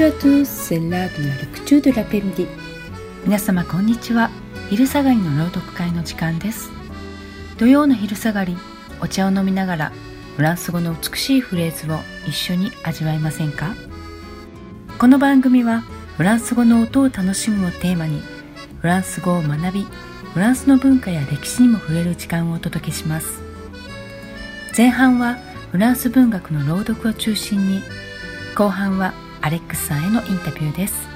Bonjour à tous, c'est l'heure de la lecture de l'après-midi. 皆様こんにちは。昼下がりの朗読会の時間です。土曜の昼下がりお茶を飲みながらフランス語の美しいフレーズを一緒に味わいませんか？この番組はフランス語の音を楽しむをテーマにフランス語を学びフランスの文化や歴史にも触れる時間をお届けします。前半はフランス文学の朗読を中心に後半はアレックスさんへのインタビューです。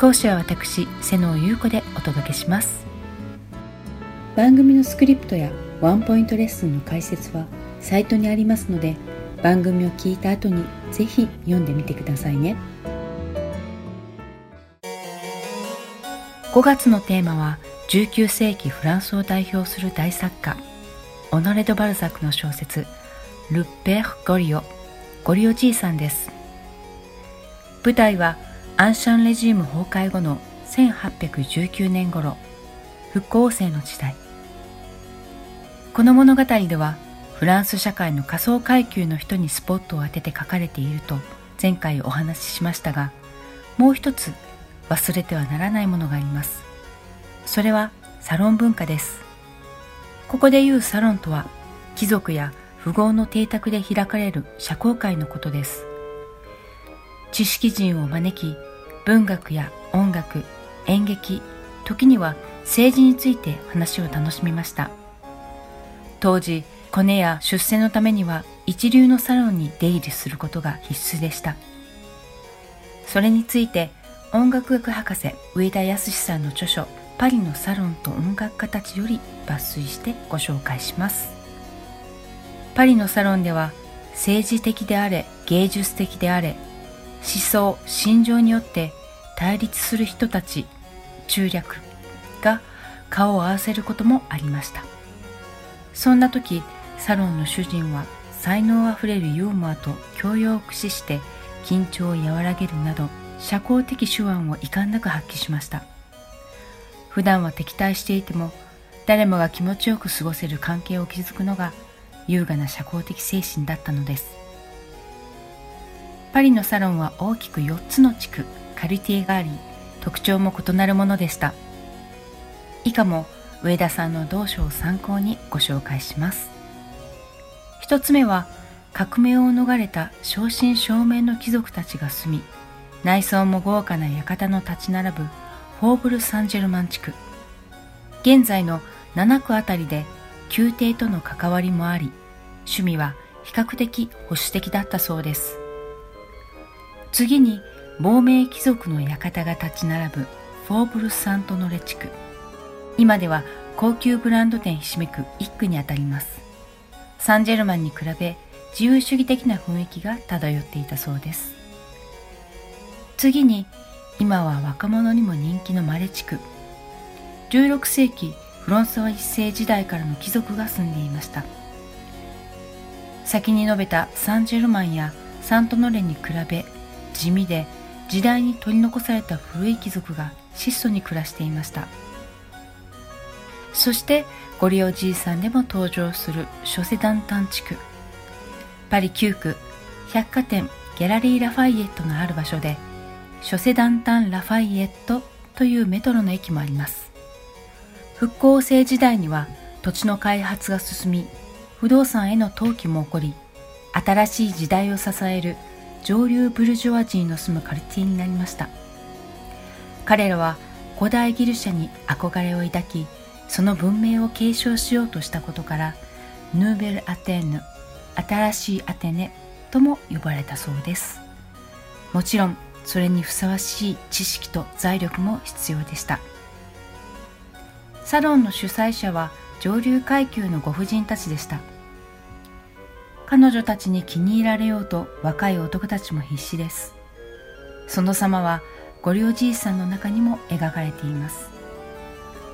講師は私瀬能優子でお届けします。番組のスクリプトやワンポイントレッスンの解説はサイトにありますので番組を聞いた後にぜひ読んでみてくださいね。5月のテーマは19世紀フランスを代表する大作家オノレ・ド・バルザクの小説「ル・ペー・ゴリオ」ゴリオじいさんです舞台はアンシャンレジーム崩壊後の1819年頃復興生の時代。この物語ではフランス社会の仮想階級の人にスポットを当てて書かれていると前回お話ししましたがもう一つ忘れてはならないものがあります。それはサロン文化です。ここで言うサロンとは貴族や富豪の邸宅で開かれる社交会のことです。知識人を招き文学や音楽演劇時には政治について話を楽しみました。当時コネや出世のためには一流のサロンに出入りすることが必須でした。それについて音楽学博士上田康さんの著書「パリのサロンと音楽家たち」より抜粋してご紹介します。パリのサロンでは政治的であれ芸術的であれ思想心情によって対立する人たち中略が顔を合わせることもありました。そんな時サロンの主人は才能あふれるユーモアと教養を駆使して緊張を和らげるなど社交的手腕を遺憾なく発揮しました。普段は敵対していても誰もが気持ちよく過ごせる関係を築くのが優雅な社交的精神だったのです。パリのサロンは大きく4つの地区カルティエがあり特徴も異なるものでした。以下も上田さんの同書を参考にご紹介します。一つ目は革命を逃れた正真正銘の貴族たちが住み内装も豪華な館の立ち並ぶフォーブル・サンジェルマン地区。現在の7区あたりで宮廷との関わりもあり趣味は比較的保守的だったそうです。次に亡命貴族の館が立ち並ぶフォーブル・サントノレ地区。今では高級ブランド店ひしめく一区にあたります。サンジェルマンに比べ自由主義的な雰囲気が漂っていたそうです。次に今は若者にも人気のマレ地区。16世紀フロンソワ一世時代からの貴族が住んでいました。先に述べたサンジェルマンやサントノレに比べ地味で時代に取り残された古い貴族が質素に暮らしていました。そしてゴリオじいさんでも登場するショセダンタン地区パリ9区百貨店ギャラリー・ラファイエットのある場所でショセダンタン・ラファイエットというメトロの駅もあります。復興政時代には土地の開発が進み不動産への投機も起こり新しい時代を支える上流ブルジョワジーの住むカルティになりました。彼らは古代ギリシャに憧れを抱きその文明を継承しようとしたことからヌーベル・アテーヌ新しいアテネとも呼ばれたそうです。もちろんそれにふさわしい知識と財力も必要でした。サロンの主催者は上流階級のご婦人たちでした。彼女たちに気に入られようと若い男たちも必死です。その様はゴリおじいさんの中にも描かれています。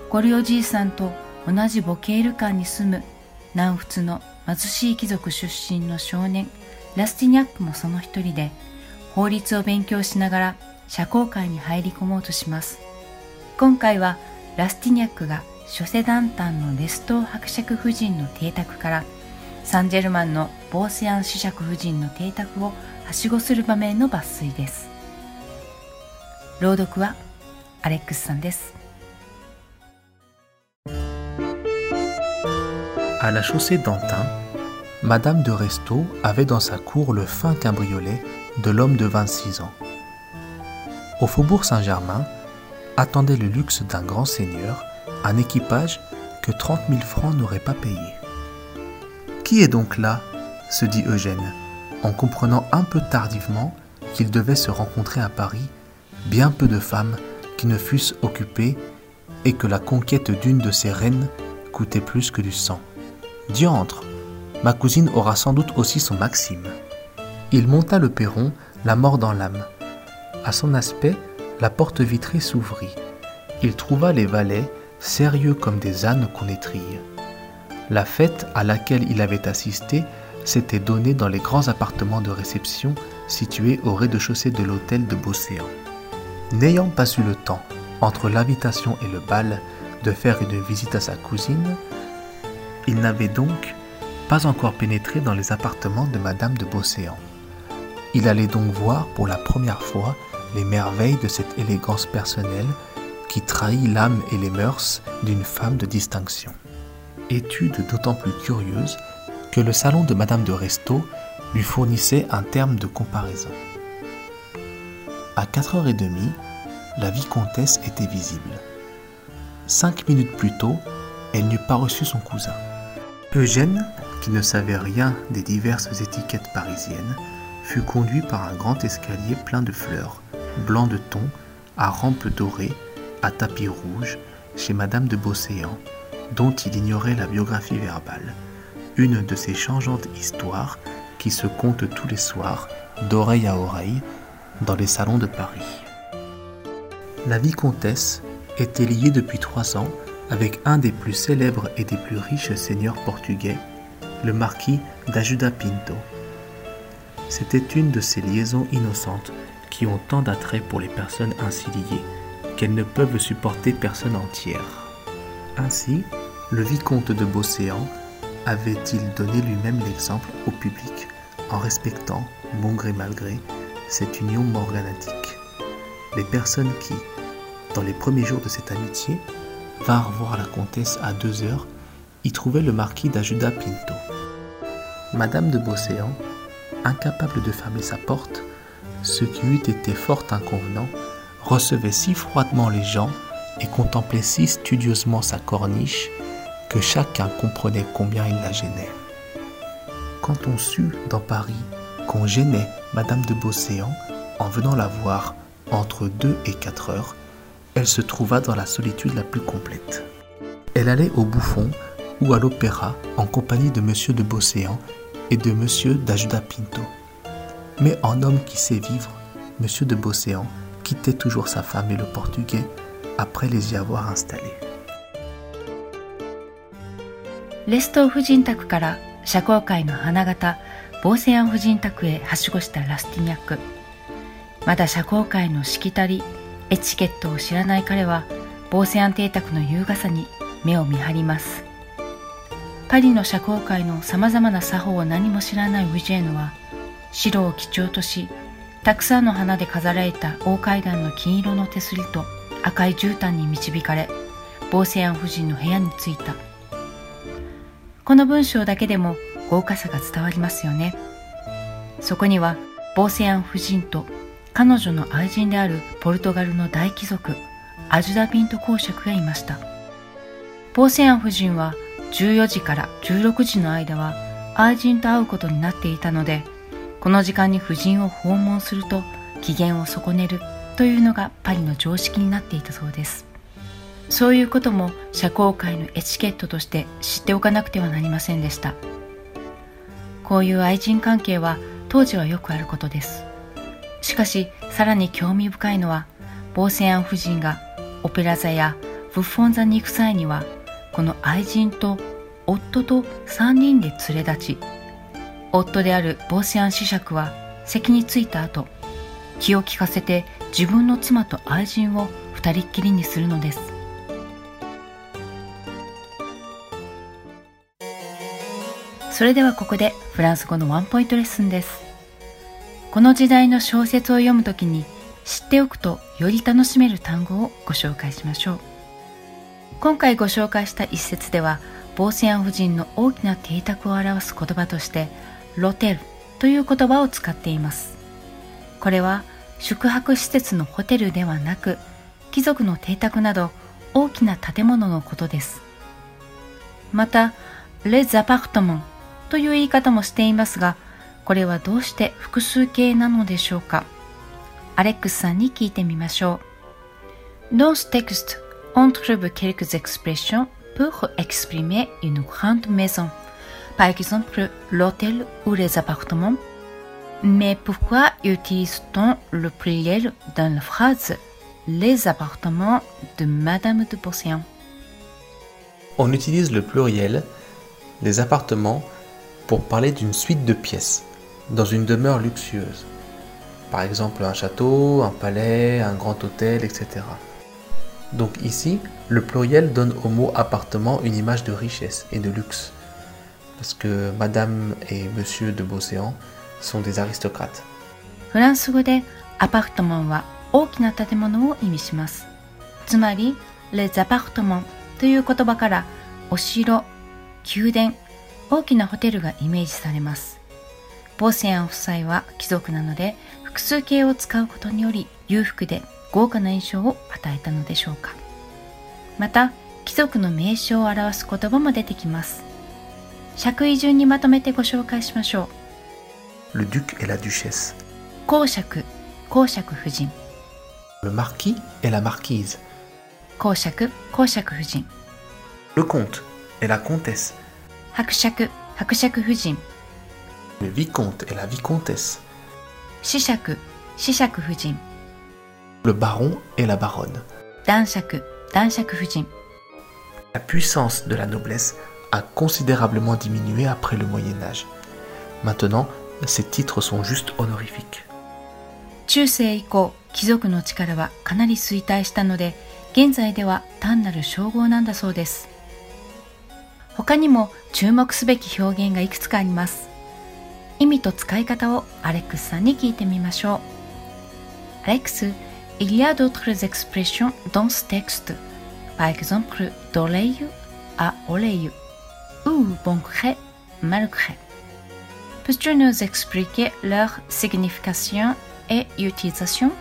ゴリおじいさんと同じボケール館に住む南仏の貧しい貴族出身の少年ラスティニャックもその一人で法律を勉強しながら社交界に入り込もうとします。今回はラスティニャックが諸世団体のレストー伯爵夫人の邸宅からサンジェルマンのボーセアン子爵夫人の邸宅をはしごする場面の抜粋です 朗読はアレックスさんです À la chaussée d'Antin, Madame de Restaud avait dans sa cour le fin cabriolet de l'homme de 26 ans. Au faubourg Saint-Germain attendait le luxe d'un grand seigneur, un équipage que 30 000 francs n'auraient pas payé. Qui est donc là se dit Eugène, en comprenant un peu tardivement qu'il devait se rencontrer à Paris bien peu de femmes qui ne fussent occupées et que la conquête d'une de ces reines coûtait plus que du sang. Diantre, ma cousine aura sans doute aussi son Maxime. Il monta le perron, la mort dans l'âme. À son aspect, la porte vitrée s'ouvrit. Il trouva les valets, sérieux comme des ânes qu'on étrille. La fête à laquelle il avait assisté s'était donnée dans les grands appartements de réception situés au rez-de-chaussée de l'hôtel de Beauséant. N'ayant pas eu le temps, entre l'invitation et le bal, de faire une visite à sa cousine, il n'avait donc pas encore pénétré dans les appartements de Madame de Beauséant. Il allait donc voir pour la première fois les merveilles de cette élégance personnelle qui trahit l'âme et les mœurs d'une femme de distinction. Étude d'autant plus curieuse que le salon de Madame de Restaud lui fournissait un terme de comparaison. À 4h30, la vicomtesse était visible. Cinq minutes plus tôt, elle n'eût pas reçu son cousin. Eugène, qui ne savait rien des diverses étiquettes parisiennes, fut conduit par un grand escalier plein de fleurs, blanc de thon, à rampes dorées, à tapis rouge, chez Madame de Beauséant, dont il ignorait la biographie verbale, une de ces changeantes histoires qui se content tous les soirs, d'oreille à oreille, dans les salons de Paris. La vicomtesse était liée depuis trois ans avec un des plus célèbres et des plus riches seigneurs portugais, le marquis d'Ajuda Pinto. C'était une de ces liaisons innocentes qui ont tant d'attrait pour les personnes ainsi liées qu'elles ne peuvent supporter personne entière. Ainsi, le vicomte de Beauséant avait-il donné lui-même l'exemple au public en respectant, bon gré mal gré, cette union morganatique? Les personnes qui, dans les premiers jours de cette amitié, vinrent voir la comtesse à deux heures, y trouvaient le marquis d'Ajuda Pinto. Madame de Beauséant, incapable de fermer sa porte, ce qui eût été fort inconvenant, recevait si froidement les gens et contemplait si studieusement sa corniche que chacun comprenait combien il la gênait. Quand on sut dans Paris qu'on gênait Madame de Beauséant en venant la voir entre deux et quatre heures, elle se trouva dans la solitude la plus complète. Elle allait au Bouffon ou à l'opéra en compagnie de Monsieur de Beauséant et de Monsieur d'Ajuda Pinto. Mais en homme qui sait vivre, Monsieur de Beauséant quittait toujours sa femme et le portugais après les y avoir installés. レスト夫人宅から社交界の花形ボーセアン夫人宅へはしごしたラスティニャックまだ社交界のしきたりエチケットを知らない彼はボーセアン邸宅の優雅さに目を見張ります。パリの社交界のさまざまな作法を何も知らないウィジェーヌは白を基調としたくさんの花で飾られた大階段の金色の手すりと赤い絨毯に導かれボーセアン夫人の部屋に着いた。この文章だけでも豪華さが伝わりますよね。そこにはボーセアン夫人と彼女の愛人であるポルトガルの大貴族アジュダピント公爵がいました。ボーセアン夫人は14時から16時の間は愛人と会うことになっていたのでこの時間に夫人を訪問すると機嫌を損ねるというのがパリの常識になっていたそうです。そういうことも社交界のエチケットとして知っておかなくてはなりませんでした。こういう愛人関係は当時はよくあることです。しかしさらに興味深いのはボーセアン夫人がオペラ座やブッフォン座に行く際にはこの愛人と夫と3人で連れ立ち夫であるボーセアン子爵は席に着いた後気を利かせて自分の妻と愛人を二人っきりにするのです。それではここでフランス語のワンポイントレッスンです。この時代の小説を読むときに知っておくとより楽しめる単語をご紹介しましょう。今回ご紹介した一節ではボーセアン夫人の大きな邸宅を表す言葉としてロテルという言葉を使っています。これは宿泊施設のホテルではなく貴族の邸宅など大きな建物のことです。またレザパクトモンという言い方もしていますがこれはどうして複数形なのでしょうかアレックスさんに聞いてみましょう Dans ce texte, on trouve quelques expressions pour exprimer une grande maison, par exemple l'hôtel ou les appartements. Mais pourquoi utilise-t-on le pluriel dans la phrase les appartements de Madame de Boursian On utilise le pluriel les appartements pour parler d'une suite de pièces dans une demeure luxueuse. Par exemple un château, un palais, un grand hôtel, etc. Donc ici, le pluriel donne au mot appartement une image de richesse et de luxe. Parce que Madame et Monsieur de Beauséant sont des aristocrates. フランス語でアパートマンは大きな建物を意味します。つまり、les appartements という言葉からお城、宮殿、 大きなホテルがイメージされます。ボーセアン夫妻は貴族なので複数形を使うことにより裕福で豪華な印象を与えたのでしょうか。また貴族の名称を表す言葉も出てきます。爵位順にまとめてご紹介しましょう。Le duc et la duchesse. 公爵公爵夫人。Le marquis et la marquise. 公爵公爵夫人。Le comte et la comtesse 伯爵伯爵夫人 Le vicomte et la vicomtesse 子爵子爵夫人 le baron et la baronne. La puissance de la noblesse a considérablement diminué après le Moyen Âge. Maintenant, ces titres sont juste honorifiques. 中世以降、貴族の力はかなり衰退したので、現在では単なる称号なんだそうです。 他にも注目すべき表現がいくつかあります。意味と使い方をアレックスさんに聞いてみましょう。アレックス、Il y a d'autres expressions dans ce texte, par exemple d'oreille à oreille ou bon gré, mal gré. Peux-tu nous expliquer leur signification et utilisation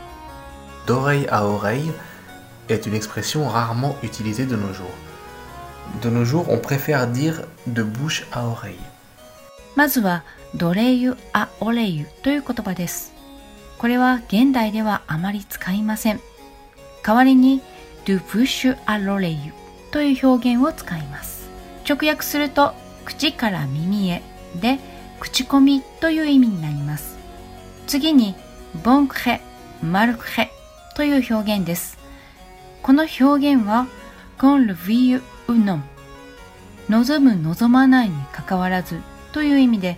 D'oreille à oreille est une expression rarement utilisée de nos jours. De nos jours, on préfère dire de bouche à oreille. まずは、ドレイユ・ア・オレイユという言葉です。これは現代ではあまり使いません。代わりに du bouche à l'oreille という表現を使います。直訳すると口から耳へで口コミという意味になります。次に bon cré, mal cré という表現です。この表現は con le vieux ou non 望む望まないにかかわらずという意味で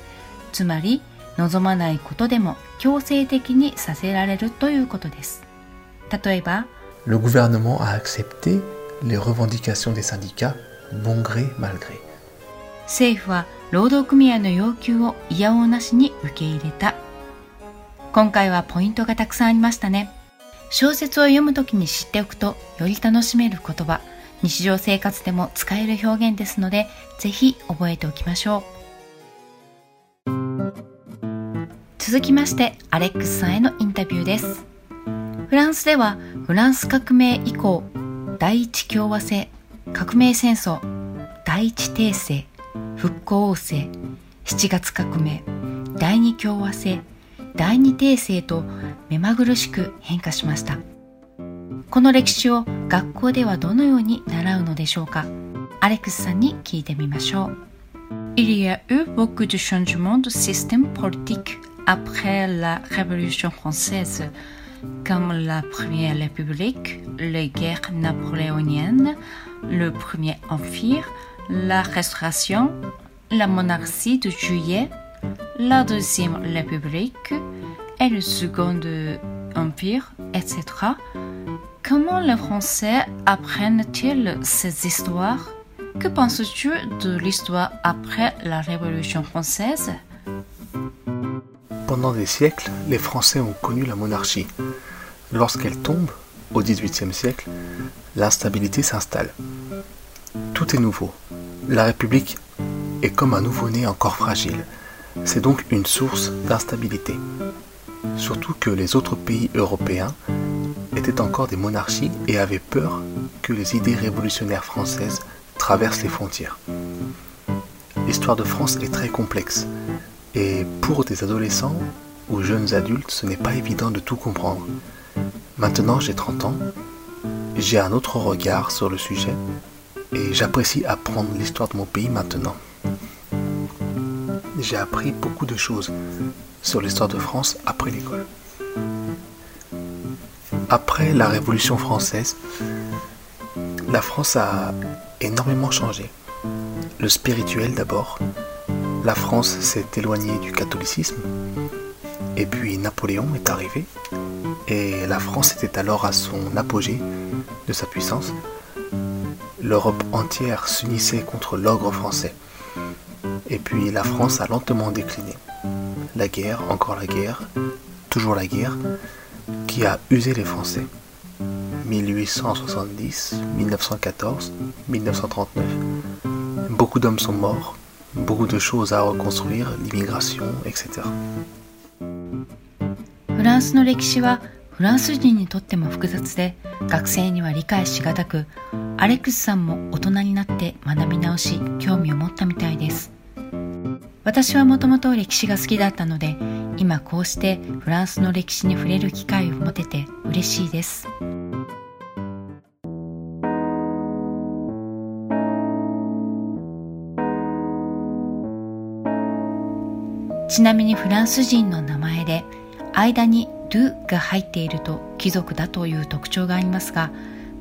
つまり望まないことでも強制的にさせられるということです。例えば、Le gouvernement a accepté les revendications des syndicats bon gré mal gré. 政府は労働組合の要求を嫌おなしに受け入れた。今回はポイントがたくさんありましたね。小説を読むときに知っておくとより楽しめる言葉、日常生活でも使える表現ですので、ぜひ覚えておきましょう。続きましてアレックスさんへのインタビューですフランスではフランス革命以降第一共和制革命戦争第一帝政復興王政7月革命第二共和制第二帝政と目まぐるしく変化しましたこの歴史を学校ではどのように習うのでしょうかアレックスさんに聞いてみましょう Il y a eu beaucoup de changements de système politique après la Révolution française, comme la Première République, les guerres napoléoniennes, le Premier Empire, la Restauration, la monarchie de Juillet, la Deuxième République et le Second Empire, etc. Comment les Français apprennent-ils ces histoires? Que penses-tu de l'histoire après la Révolution française? Pendant des siècles, les Français ont connu la monarchie. lorsqu'elle tombe, au XVIIIe siècle, l'instabilité s'installe. Tout est nouveau. La République est comme un nouveau-né encore fragile. C'est donc une source d'instabilité. Surtout que les autres pays européens étaient encore des monarchies et avaient peur que les idées révolutionnaires françaises traversent les frontières. L'histoire de France est très complexe et pour des adolescents ou jeunes adultes, ce n'est pas évident de tout comprendre. Maintenant, j'ai 30 ans, j'ai un autre regard sur le sujet et j'apprécie apprendre l'histoire de mon pays maintenant. J'ai appris beaucoup de choses sur l'histoire de France après l'école. Après la Révolution française, la France a énormément changé. Le spirituel d'abord. La France s'est éloignée du catholicisme. Et puis Napoléon est arrivé. Et la France était alors à son apogée de sa puissance. L'Europe entière s'unissait contre l'ogre français. Et puis la France a lentement décliné. La guerre, encore la guerre, toujours la guerre, qui a usé les Français. 1870, 1914, 1939. Beaucoup d'hommes sont morts, beaucoup de choses à reconstruire, l'immigration, etc. フランスの歴史はフランス人にとっても複雑で学生には理解しがたくアレックスさんも大人になって学び直し興味を持ったみたいです私はもともと歴史が好きだったので今こうしてフランスの歴史に触れる機会を持てて嬉しいです。ちなみにフランス人の名前で間に「ドゥ」が入っていると貴族だという特徴がありますが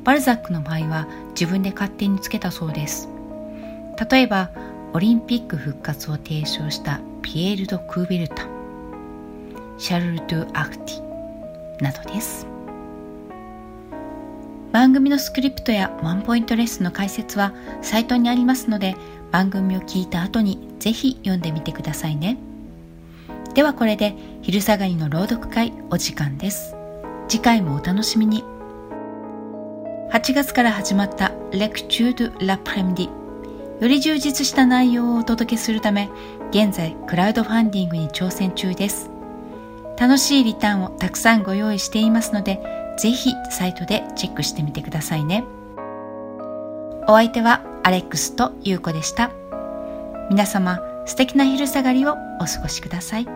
バルザックの場合は自分で勝手につけたそうです。例えばオリンピック復活を提唱したピエール・ド・クーベルタン。シャルル・ドゥ・アクティなどです。番組のスクリプトやワンポイントレッスンの解説はサイトにありますので番組を聞いた後にぜひ読んでみてくださいね。ではこれで昼下がりの朗読会お時間です。次回もお楽しみに。8月から始まったレクチュード・ラ・プレムディより充実した内容をお届けするため現在クラウドファンディングに挑戦中です。楽しいリターンをたくさんご用意していますのでぜひサイトでチェックしてみてくださいね。お相手はアレックスとユうコでした。皆様素敵な昼下がりをお過ごしください。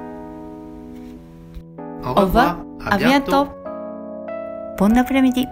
Au revoir, à bientôt. Bon après-midi